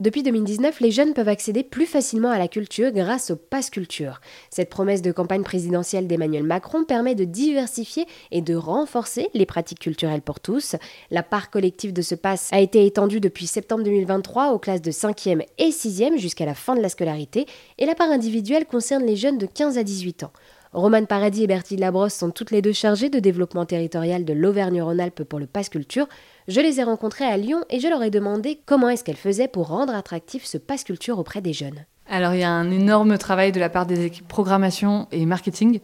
Depuis 2019, les jeunes peuvent accéder plus facilement à la culture grâce au Pass Culture. Cette promesse de campagne présidentielle d'Emmanuel Macron permet de diversifier et de renforcer les pratiques culturelles pour tous. La part collective de ce pass a été étendue depuis septembre 2023 aux classes de 5e et 6e jusqu'à la fin de la scolarité et la part individuelle concerne les jeunes de 15 à 18 ans. Romane Paradis et Bertie Labrosse sont toutes les deux chargées de développement territorial de l'Auvergne-Rhône-Alpes pour le Pass Culture. Je les ai rencontrées à Lyon et je leur ai demandé comment est-ce qu'elles faisaient pour rendre attractif ce Pass Culture auprès des jeunes. Alors il y a un énorme travail de la part des équipes programmation et marketing.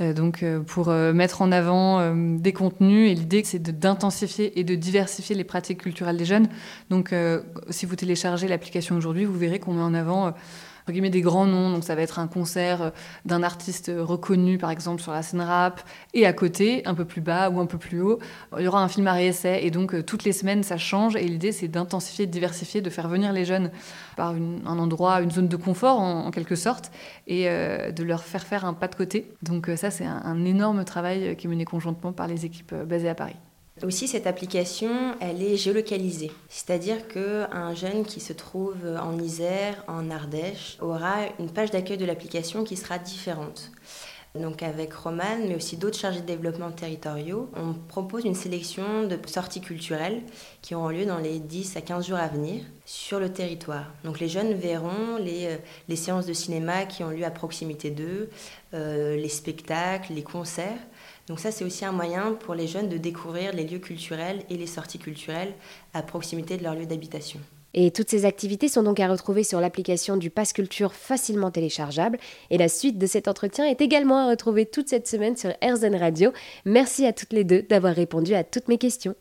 Euh, donc euh, pour euh, mettre en avant des contenus et l'idée c'est d'intensifier et de diversifier les pratiques culturelles des jeunes. Donc si vous téléchargez l'application aujourd'hui, vous verrez qu'on met en avant des grands noms. Donc ça va être un concert euh, d'un artiste reconnu, par exemple, sur la scène rap. Et à côté, un peu plus bas ou un peu plus haut, il y aura un film à réessai. Et donc euh, toutes les semaines, ça change. Et l'idée, c'est d'intensifier, de diversifier, de faire venir les jeunes par un endroit, une zone de confort en, quelque sorte, et euh, de leur faire faire un pas de côté. Donc ça, c'est un énorme travail qui est mené conjointement par les équipes basées à Paris. Aussi, cette application, elle est géolocalisée. C'est-à-dire qu'un jeune qui se trouve en Isère, en Ardèche, aura une page d'accueil de l'application qui sera différente. Donc avec Roman, mais aussi d'autres chargés de développement territoriaux, on propose une sélection de sorties culturelles qui auront lieu dans les 10 à 15 jours à venir sur le territoire. Donc les jeunes verront les, euh, séances de cinéma qui ont lieu à proximité d'eux, euh, les spectacles, les concerts. Donc ça, c'est aussi un moyen pour les jeunes de découvrir les lieux culturels et les sorties culturelles à proximité de leur lieu d'habitation. Et toutes ces activités sont donc à retrouver sur l'application du Pass Culture facilement téléchargeable. Et la suite de cet entretien est également à retrouver toute cette semaine sur RZN Radio. Merci à toutes les deux d'avoir répondu à toutes mes questions.